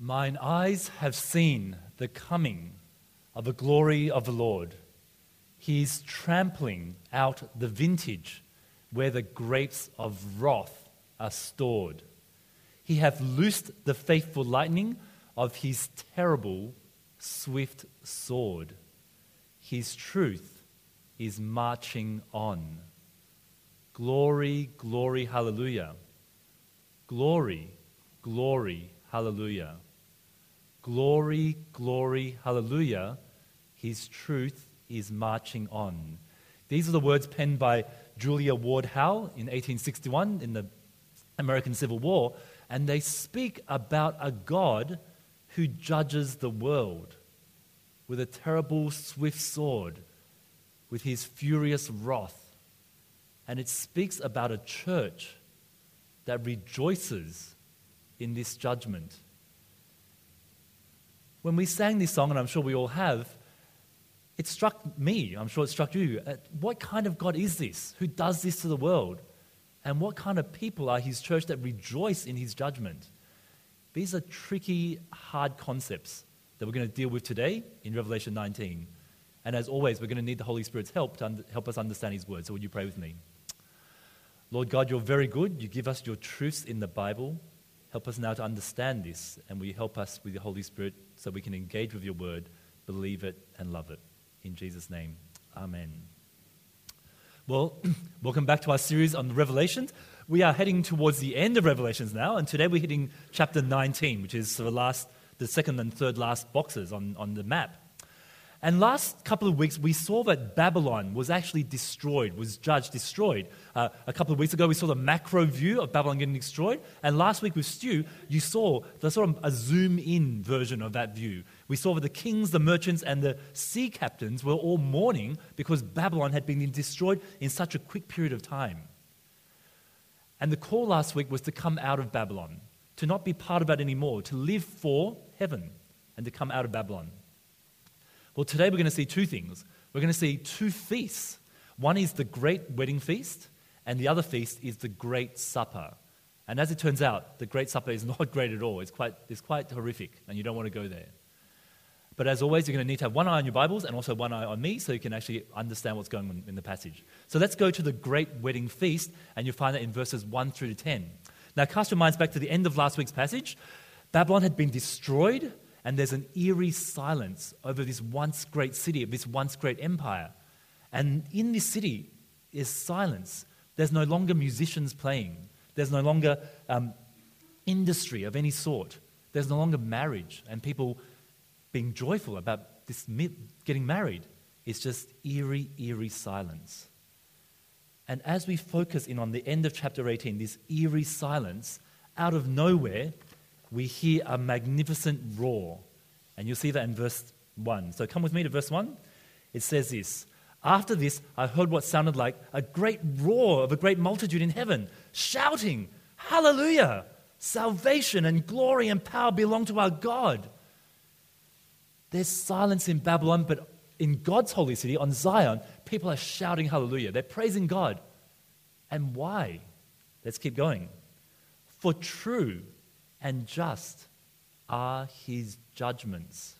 Mine eyes have seen the coming of the glory of the Lord. He is trampling out the vintage where the grapes of wrath are stored. He hath loosed the faithful lightning of his terrible swift sword. His truth is marching on. Glory, glory, hallelujah. Glory, glory, hallelujah. Glory, glory, hallelujah. His truth is marching on. These are the words penned by Julia Ward Howe in 1861 in the American Civil War, and they speak about a God who judges the world with a terrible, swift sword, with his furious wrath. And it speaks about a church that rejoices in this judgment. When we sang this song, and I'm sure we all have, it struck me, I'm sure it struck you. Uh, what kind of God is this who does this to the world? And what kind of people are his church that rejoice in his judgment? These are tricky, hard concepts that we're going to deal with today in Revelation 19. And as always, we're going to need the Holy Spirit's help to un- help us understand his word. So, would you pray with me? Lord God, you're very good. You give us your truths in the Bible. Help us now to understand this, and you help us with the Holy Spirit so we can engage with your word, believe it, and love it. In Jesus' name, amen. Well, welcome back to our series on Revelations. We are heading towards the end of Revelations now, and today we're hitting chapter 19, which is the last, the second and third last boxes on, on the map. And last couple of weeks, we saw that Babylon was actually destroyed, was judged destroyed. Uh, a couple of weeks ago, we saw the macro view of Babylon getting destroyed. And last week with Stu, you saw the sort of a zoom in version of that view. We saw that the kings, the merchants, and the sea captains were all mourning because Babylon had been destroyed in such a quick period of time. And the call last week was to come out of Babylon, to not be part of it anymore, to live for heaven, and to come out of Babylon. Well, today we're going to see two things. We're going to see two feasts. One is the great wedding feast, and the other feast is the great supper. And as it turns out, the great supper is not great at all. It's quite, it's quite horrific, and you don't want to go there. But as always, you're going to need to have one eye on your Bibles and also one eye on me so you can actually understand what's going on in the passage. So let's go to the great wedding feast, and you'll find that in verses 1 through to 10. Now, cast your minds back to the end of last week's passage. Babylon had been destroyed, and there's an eerie silence over this once great city, this once great empire. And in this city is silence. There's no longer musicians playing, there's no longer um, industry of any sort, there's no longer marriage and people being joyful about this getting married. It's just eerie, eerie silence. And as we focus in on the end of chapter 18, this eerie silence, out of nowhere, we hear a magnificent roar. And you'll see that in verse 1. So come with me to verse 1. It says this After this, I heard what sounded like a great roar of a great multitude in heaven, shouting, Hallelujah! Salvation and glory and power belong to our God. There's silence in Babylon, but in God's holy city, on Zion, people are shouting hallelujah. They're praising God. And why? Let's keep going. For true and just are his judgments.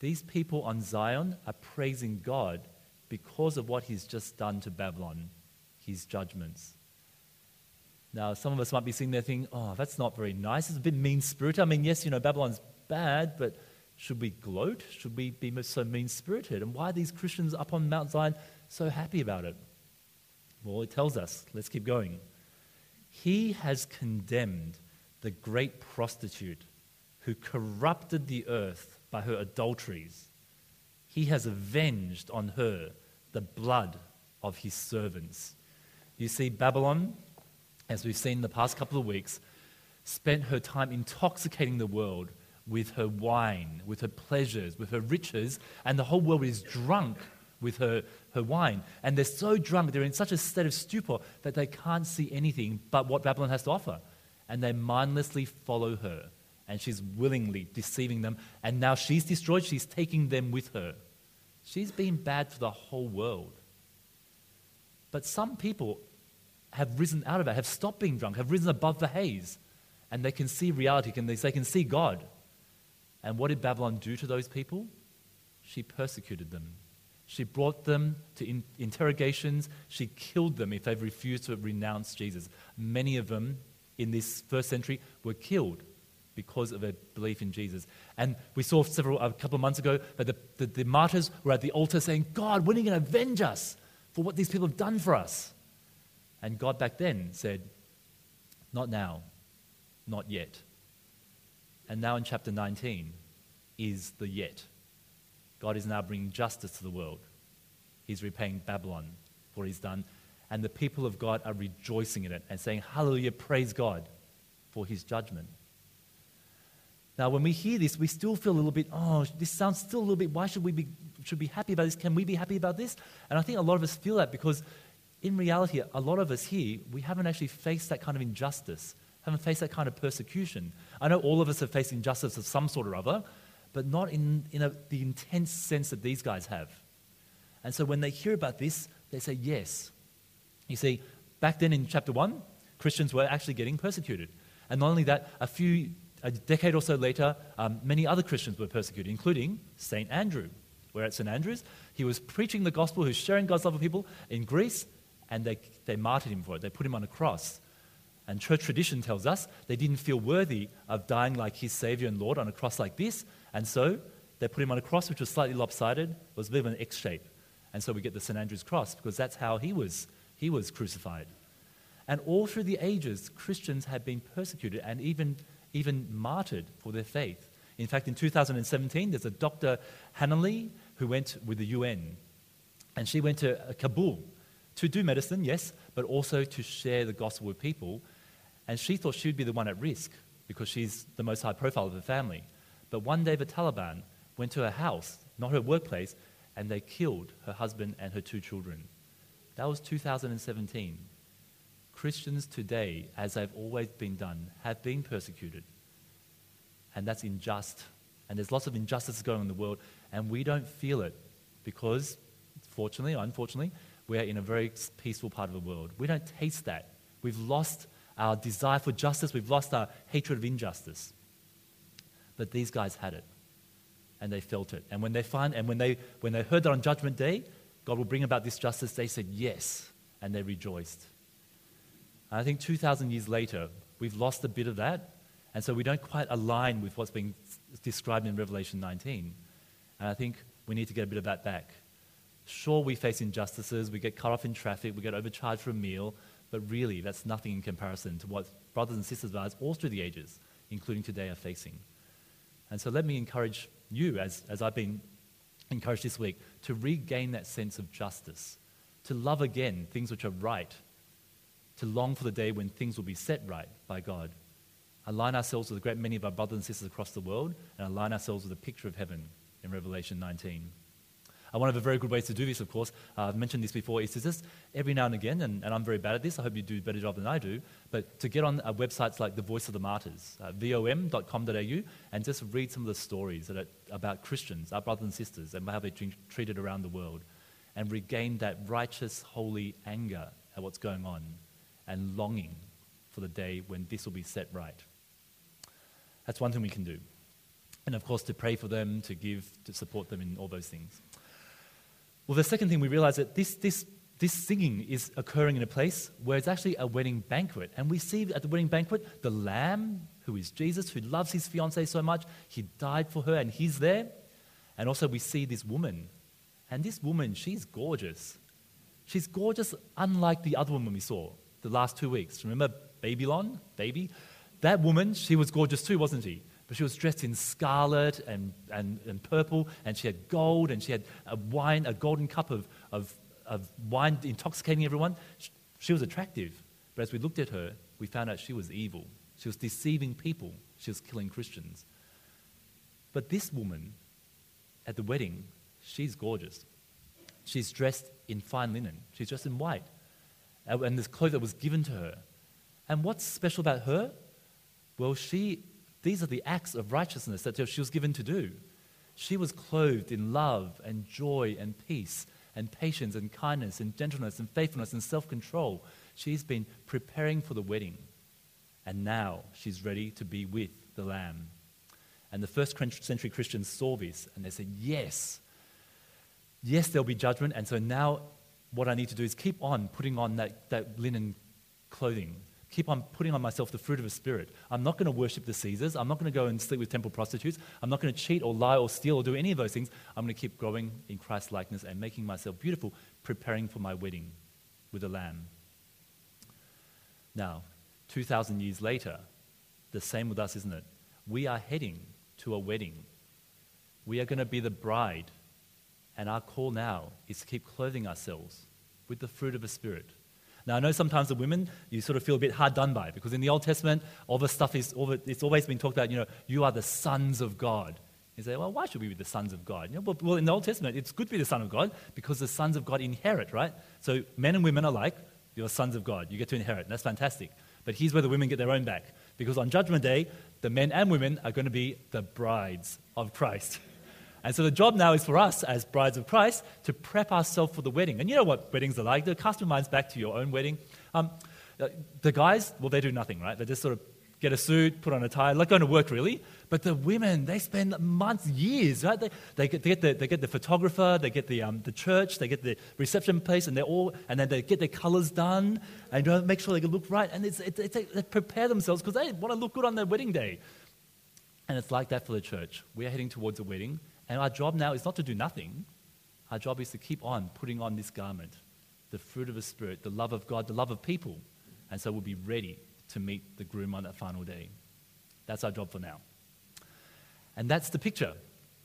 These people on Zion are praising God because of what he's just done to Babylon, his judgments. Now, some of us might be sitting there thinking, oh, that's not very nice. It's a bit mean spirited. I mean, yes, you know, Babylon's bad, but should we gloat? Should we be so mean spirited? And why are these Christians up on Mount Zion so happy about it? Well, it tells us. Let's keep going. He has condemned the great prostitute who corrupted the earth by her adulteries. He has avenged on her the blood of his servants. You see, Babylon, as we've seen in the past couple of weeks, spent her time intoxicating the world with her wine, with her pleasures, with her riches, and the whole world is drunk with her, her wine. And they're so drunk, they're in such a state of stupor that they can't see anything but what Babylon has to offer and they mindlessly follow her. And she's willingly deceiving them. And now she's destroyed, she's taking them with her. She's been bad for the whole world. But some people have risen out of it, have stopped being drunk, have risen above the haze. and they can see reality, and they, they can see God. And what did Babylon do to those people? She persecuted them. She brought them to in- interrogations. She killed them if they refused to renounce Jesus. Many of them in this first century were killed because of a belief in Jesus. And we saw several a couple of months ago that the, the, the martyrs were at the altar saying, God, when are you going to avenge us for what these people have done for us? And God back then said, Not now, not yet. And now in chapter 19 is the yet. God is now bringing justice to the world. He's repaying Babylon for what he's done. And the people of God are rejoicing in it and saying, Hallelujah, praise God for his judgment. Now, when we hear this, we still feel a little bit, oh, this sounds still a little bit, why should we be, should be happy about this? Can we be happy about this? And I think a lot of us feel that because in reality, a lot of us here, we haven't actually faced that kind of injustice, haven't faced that kind of persecution. I know all of us have faced injustice of some sort or other, but not in, in a, the intense sense that these guys have. And so when they hear about this, they say, yes. You see, back then in chapter 1, Christians were actually getting persecuted. And not only that, a few a decade or so later, um, many other Christians were persecuted, including St. Andrew. We're at St. Andrews, he was preaching the gospel, he was sharing God's love with people in Greece, and they, they martyred him for it. They put him on a cross. And church tradition tells us they didn't feel worthy of dying like his Savior and Lord on a cross like this, and so they put him on a cross which was slightly lopsided, was a bit of an X shape. And so we get the St. Andrew's cross because that's how he was, he was crucified. And all through the ages, Christians have been persecuted and even even martyred for their faith. In fact, in 2017, there's a Dr. Hanley who went with the UN, and she went to uh, Kabul to do medicine, yes, but also to share the gospel with people. And she thought she would be the one at risk because she's the most high profile of the family. But one day the Taliban went to her house, not her workplace, and they killed her husband and her two children. That was 2017. Christians today, as they've always been done, have been persecuted. And that's unjust. And there's lots of injustices going on in the world, and we don't feel it because, fortunately or unfortunately, we're in a very peaceful part of the world. We don't taste that. We've lost our desire for justice, we've lost our hatred of injustice. But these guys had it, and they felt it. And when they find, and when they when they heard that on Judgment Day, God will bring about this justice, they said yes, and they rejoiced. And I think 2,000 years later, we've lost a bit of that, and so we don't quite align with what's being described in Revelation 19. And I think we need to get a bit of that back. Sure, we face injustices, we get cut off in traffic, we get overcharged for a meal, but really, that's nothing in comparison to what brothers and sisters of ours all through the ages, including today, are facing. And so let me encourage you, as, as I've been encouraged this week, to regain that sense of justice, to love again things which are right, to long for the day when things will be set right by God. Align ourselves with a great many of our brothers and sisters across the world and align ourselves with a picture of heaven in Revelation 19. Uh, one of the very good ways to do this, of course, uh, I've mentioned this before, is to just every now and again, and, and, I'm very bad at this, I hope you do a better job than I do, but to get on uh, websites like The Voice of the Martyrs, uh, vom.com.au, and just read some of the stories that are about Christians, our brothers and sisters, and how they're treated around the world, and regain that righteous, holy anger at what's going on and longing for the day when this will be set right. That's one thing we can do. And of course, to pray for them, to give, to support them in all those things. Well, the second thing we realize that this, this, this singing is occurring in a place where it's actually a wedding banquet. And we see at the wedding banquet the Lamb, who is Jesus, who loves his fiancee so much, he died for her and he's there. And also, we see this woman. And this woman, she's gorgeous. She's gorgeous, unlike the other woman we saw the last two weeks. Remember Babylon, baby? That woman, she was gorgeous too, wasn't she? But she was dressed in scarlet and, and, and purple, and she had gold, and she had a wine, a golden cup of, of, of wine intoxicating everyone. She, she was attractive. But as we looked at her, we found out she was evil. She was deceiving people. She was killing Christians. But this woman at the wedding, she's gorgeous. She's dressed in fine linen. She's dressed in white and this cloth that was given to her. And what's special about her? Well, she, these are the acts of righteousness that she was given to do. She was clothed in love and joy and peace and patience and kindness and gentleness and faithfulness and self control. She's been preparing for the wedding. And now she's ready to be with the Lamb. And the first century Christians saw this and they said, Yes, yes, there'll be judgment. And so now what I need to do is keep on putting on that, that linen clothing. Keep on putting on myself the fruit of the Spirit. I'm not going to worship the Caesars. I'm not going to go and sleep with temple prostitutes. I'm not going to cheat or lie or steal or do any of those things. I'm going to keep growing in Christ's likeness and making myself beautiful, preparing for my wedding with the Lamb. Now, 2,000 years later, the same with us, isn't it? We are heading to a wedding. We are going to be the bride. And our call now is to keep clothing ourselves with the fruit of the Spirit. Now, I know sometimes the women, you sort of feel a bit hard done by because in the Old Testament, all the stuff is, all the, it's always been talked about, you know, you are the sons of God. You say, well, why should we be the sons of God? You know, well, in the Old Testament, it's good to be the son of God because the sons of God inherit, right? So men and women are like, you're sons of God. You get to inherit. And that's fantastic. But here's where the women get their own back. Because on Judgment Day, the men and women are going to be the brides of Christ. And so the job now is for us as brides of Christ to prep ourselves for the wedding. And you know what weddings are like. The cast your minds back to your own wedding. Um, the guys, well, they do nothing, right? They just sort of get a suit, put on a tie, like going to work really. But the women, they spend months, years, right? They, they, get, they, get, the, they get the photographer, they get the, um, the church, they get the reception place, and, they're all, and then they get their colors done and make sure they look right. And it's, it's, they prepare themselves because they want to look good on their wedding day. And it's like that for the church. We are heading towards a wedding, and our job now is not to do nothing. Our job is to keep on putting on this garment the fruit of the Spirit, the love of God, the love of people. And so we'll be ready to meet the groom on that final day. That's our job for now. And that's the picture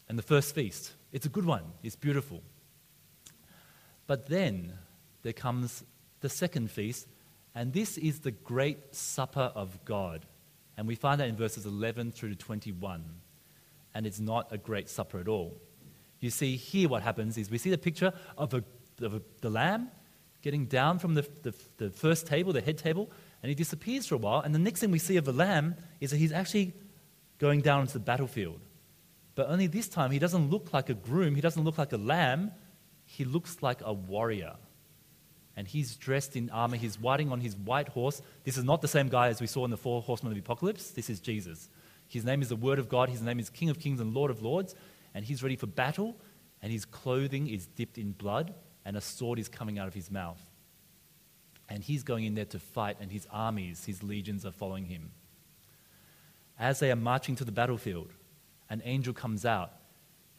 and the first feast. It's a good one, it's beautiful. But then there comes the second feast, and this is the great supper of God. And we find that in verses 11 through to 21. And it's not a great supper at all. You see, here what happens is we see the picture of, a, of a, the lamb getting down from the, the, the first table, the head table, and he disappears for a while. And the next thing we see of the lamb is that he's actually going down into the battlefield. But only this time, he doesn't look like a groom, he doesn't look like a lamb, he looks like a warrior. And he's dressed in armor, he's riding on his white horse. This is not the same guy as we saw in the four horsemen of the apocalypse, this is Jesus. His name is the Word of God, his name is King of Kings and Lord of Lords, and he's ready for battle, and his clothing is dipped in blood, and a sword is coming out of his mouth. And he's going in there to fight, and his armies, his legions are following him. As they are marching to the battlefield, an angel comes out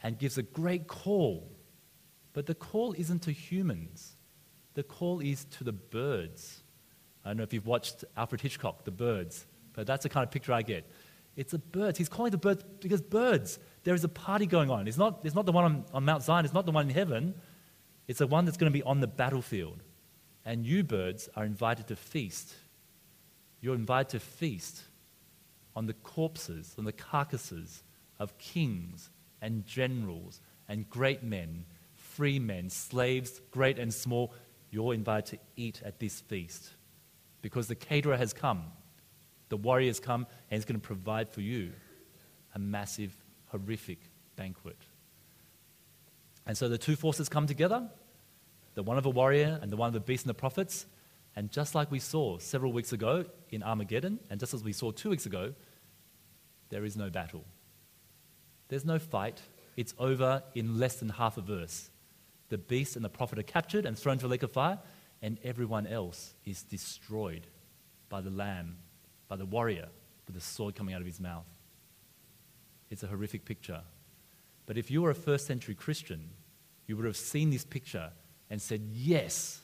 and gives a great call. But the call isn't to humans, the call is to the birds. I don't know if you've watched Alfred Hitchcock, The Birds, but that's the kind of picture I get. It's the birds. He's calling the birds because birds, there is a party going on. It's not, it's not the one on, on Mount Zion, it's not the one in heaven. It's the one that's going to be on the battlefield. And you birds are invited to feast. You're invited to feast on the corpses, on the carcasses of kings and generals and great men, free men, slaves, great and small. You're invited to eat at this feast because the caterer has come, the warriors come, and he's going to provide for you a massive, horrific banquet. And so the two forces come together the one of a warrior and the one of the beast and the prophets. And just like we saw several weeks ago in Armageddon, and just as we saw two weeks ago, there is no battle. There's no fight. It's over in less than half a verse. The beast and the prophet are captured and thrown to a lake of fire, and everyone else is destroyed by the lamb, by the warrior, with the sword coming out of his mouth. It's a horrific picture. But if you were a first century Christian, you would have seen this picture and said, Yes,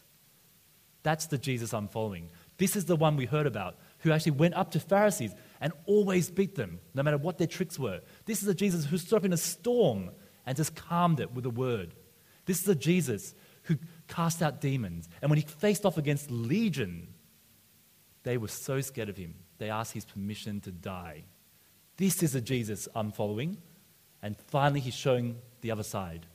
that's the Jesus I'm following. This is the one we heard about who actually went up to Pharisees and always beat them, no matter what their tricks were. This is a Jesus who stood up in a storm and just calmed it with a word. This is a Jesus who cast out demons. And when he faced off against Legion, they were so scared of him, they ask his permission to die. This is the Jesus I'm following. And finally, he's showing the other side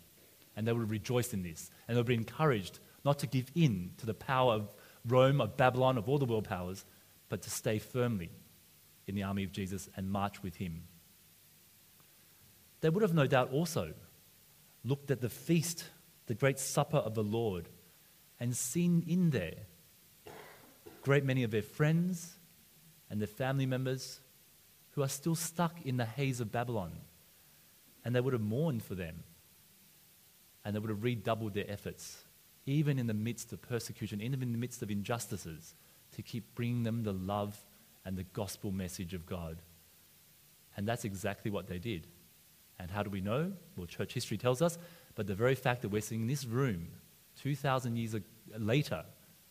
and they would rejoice in this. And they would be encouraged not to give in to the power of Rome, of Babylon, of all the world powers, but to stay firmly in the army of Jesus and march with him. They would have no doubt also looked at the feast, the great supper of the Lord, and seen in there great many of their friends and their family members who are still stuck in the haze of Babylon. And they would have mourned for them. And they would have redoubled their efforts, even in the midst of persecution, even in the midst of injustices, to keep bringing them the love and the gospel message of God. And that's exactly what they did. And how do we know? Well, church history tells us, but the very fact that we're sitting in this room 2,000 years later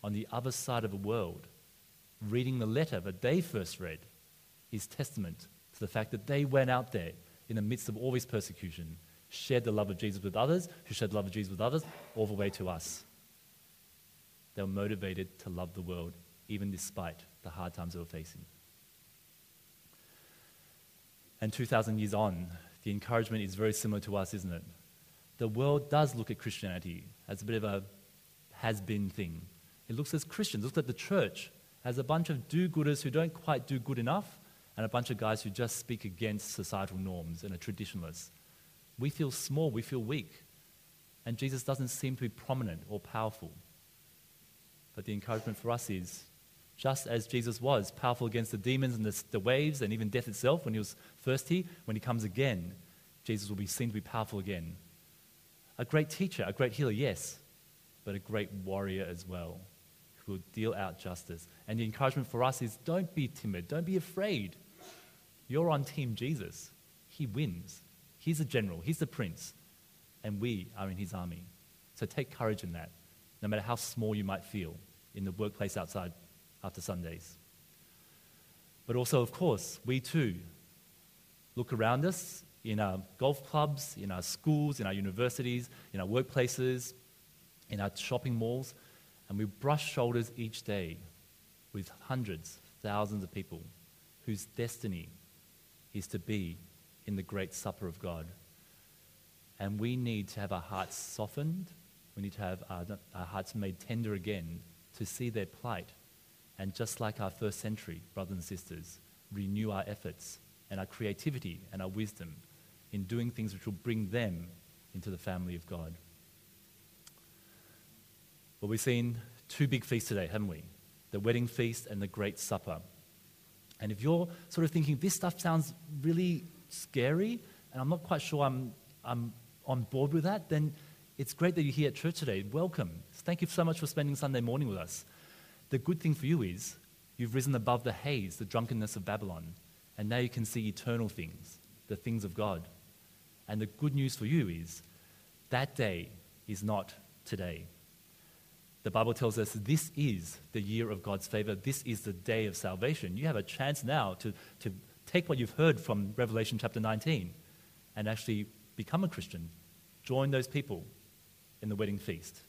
on the other side of the world, reading the letter that they first read, is testament to the fact that they went out there in the midst of all this persecution, shared the love of Jesus with others, who shared the love of Jesus with others, all the way to us. They were motivated to love the world, even despite the hard times they were facing. And 2,000 years on, the encouragement is very similar to us, isn't it? The world does look at Christianity as a bit of a has been thing. It looks at Christians, looks at the church as a bunch of do gooders who don't quite do good enough, and a bunch of guys who just speak against societal norms and are traditionalists. We feel small, we feel weak, and Jesus doesn't seem to be prominent or powerful. But the encouragement for us is just as Jesus was powerful against the demons and the, the waves and even death itself when he was thirsty, when he comes again, Jesus will be seen to be powerful again. A great teacher, a great healer, yes, but a great warrior as well will deal out justice. And the encouragement for us is don't be timid, don't be afraid. You're on Team Jesus. He wins. He's the general, he's the prince, and we are in his army. So take courage in that, no matter how small you might feel in the workplace outside after Sundays. But also, of course, we too look around us in our golf clubs, in our schools, in our universities, in our workplaces, in our shopping malls, and we brush shoulders each day with hundreds, thousands of people whose destiny is to be in the great supper of God. And we need to have our hearts softened. We need to have our, our hearts made tender again to see their plight and just like our first century brothers and sisters, renew our efforts and our creativity and our wisdom in doing things which will bring them into the family of God. Well, we've seen two big feasts today, haven't we? The wedding feast and the great supper. And if you're sort of thinking, this stuff sounds really scary, and I'm not quite sure I'm, I'm on board with that, then it's great that you're here at church today. Welcome. Thank you so much for spending Sunday morning with us. The good thing for you is you've risen above the haze, the drunkenness of Babylon, and now you can see eternal things, the things of God. And the good news for you is that day is not today. The Bible tells us this is the year of God's favor. This is the day of salvation. You have a chance now to, to take what you've heard from Revelation chapter 19 and actually become a Christian. Join those people in the wedding feast.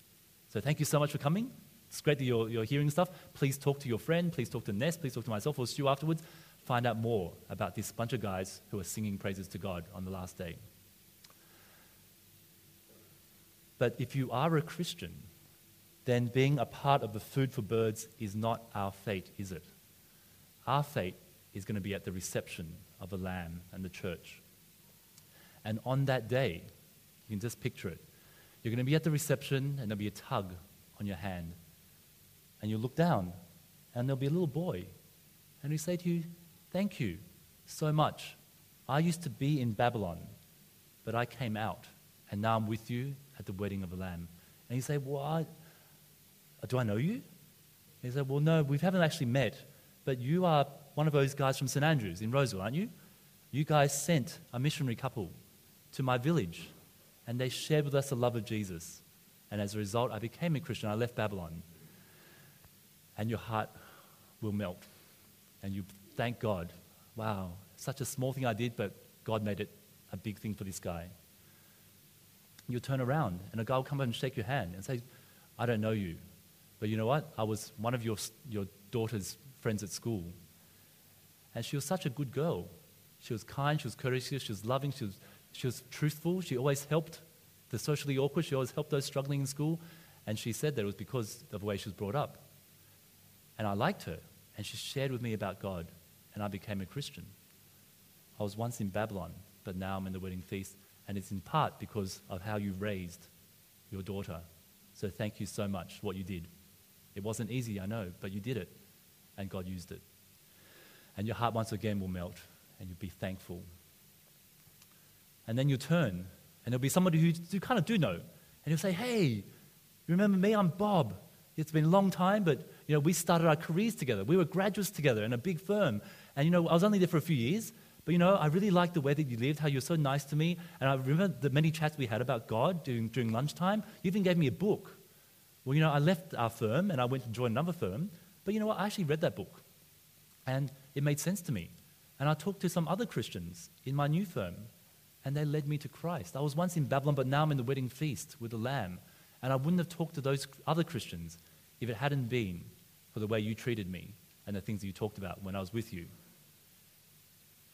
So thank you so much for coming. It's great that you're, you're hearing stuff. Please talk to your friend. Please talk to Ness. Please talk to myself or Stu afterwards. Find out more about this bunch of guys who are singing praises to God on the last day. But if you are a Christian, then being a part of the food for birds is not our fate, is it? Our fate is going to be at the reception of the Lamb and the church. And on that day, you can just picture it. You're going to be at the reception, and there'll be a tug on your hand and you look down, and there'll be a little boy, and he say to you, Thank you so much. I used to be in Babylon, but I came out, and now I'm with you at the wedding of the Lamb. And you say, Well, I, Uh, do I know you? He said, Well, no, we haven't actually met, but you are one of those guys from St. Andrews in Roseville, aren't you? You guys sent a missionary couple to my village, and they shared with us the love of Jesus. And as a result, I became a Christian. I left Babylon and your heart will melt. And you thank God. Wow, such a small thing I did, but God made it a big thing for this guy. You'll turn around, and a guy will come up and shake your hand and say, I don't know you, but you know what? I was one of your, your daughter's friends at school. And she was such a good girl. She was kind, she was courteous, she was loving, she was, she was truthful. She always helped the socially awkward, she always helped those struggling in school. And she said that it was because of the way she was brought up. And I liked her. And she shared with me about God. And I became a Christian. I was once in Babylon, but now I'm in the wedding feast. And it's in part because of how you raised your daughter. So thank you so much for what you did. It wasn't easy, I know, but you did it. And God used it. And your heart once again will melt and you'll be thankful. And then you'll turn and there'll be somebody who you kind of do know. And you'll say, Hey, remember me? I'm Bob. It's been a long time, but you know, we started our careers together. We were graduates together in a big firm. And you know, I was only there for a few years, but you know, I really liked the way that you lived, how you were so nice to me. And I remember the many chats we had about God during, during lunchtime. You even gave me a book. Well, you know, I left our firm and I went to join another firm. But you know what? I actually read that book. And it made sense to me. And I talked to some other Christians in my new firm, and they led me to Christ. I was once in Babylon, but now I'm in the wedding feast with the Lamb. And I wouldn't have talked to those other Christians if it hadn't been for the way you treated me and the things that you talked about when I was with you.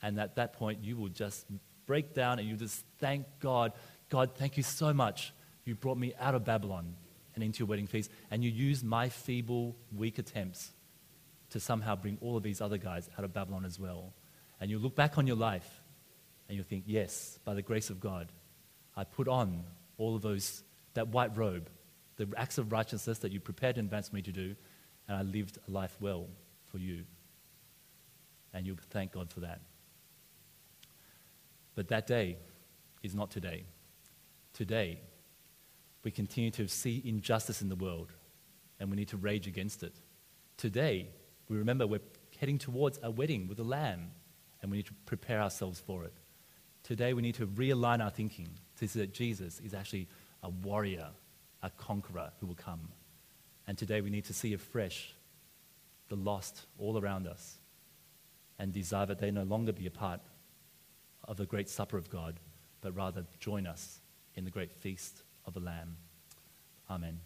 And at that point, you will just break down and you just thank God. God, thank you so much. You brought me out of Babylon and into your wedding feast, and you use my feeble, weak attempts to somehow bring all of these other guys out of Babylon as well. And you look back on your life and you think, yes, by the grace of God, I put on all of those, that white robe, the acts of righteousness that you prepared in advance for me to do, and I lived a life well for you. And you thank God for that. But that day is not today. Today, we continue to see injustice in the world, and we need to rage against it. Today, we remember we're heading towards a wedding with a lamb, and we need to prepare ourselves for it. Today, we need to realign our thinking to see that Jesus is actually a warrior, a conqueror who will come. And today, we need to see afresh the lost all around us and desire that they no longer be a part of the great supper of God, but rather join us in the great feast of the Lamb. Amen.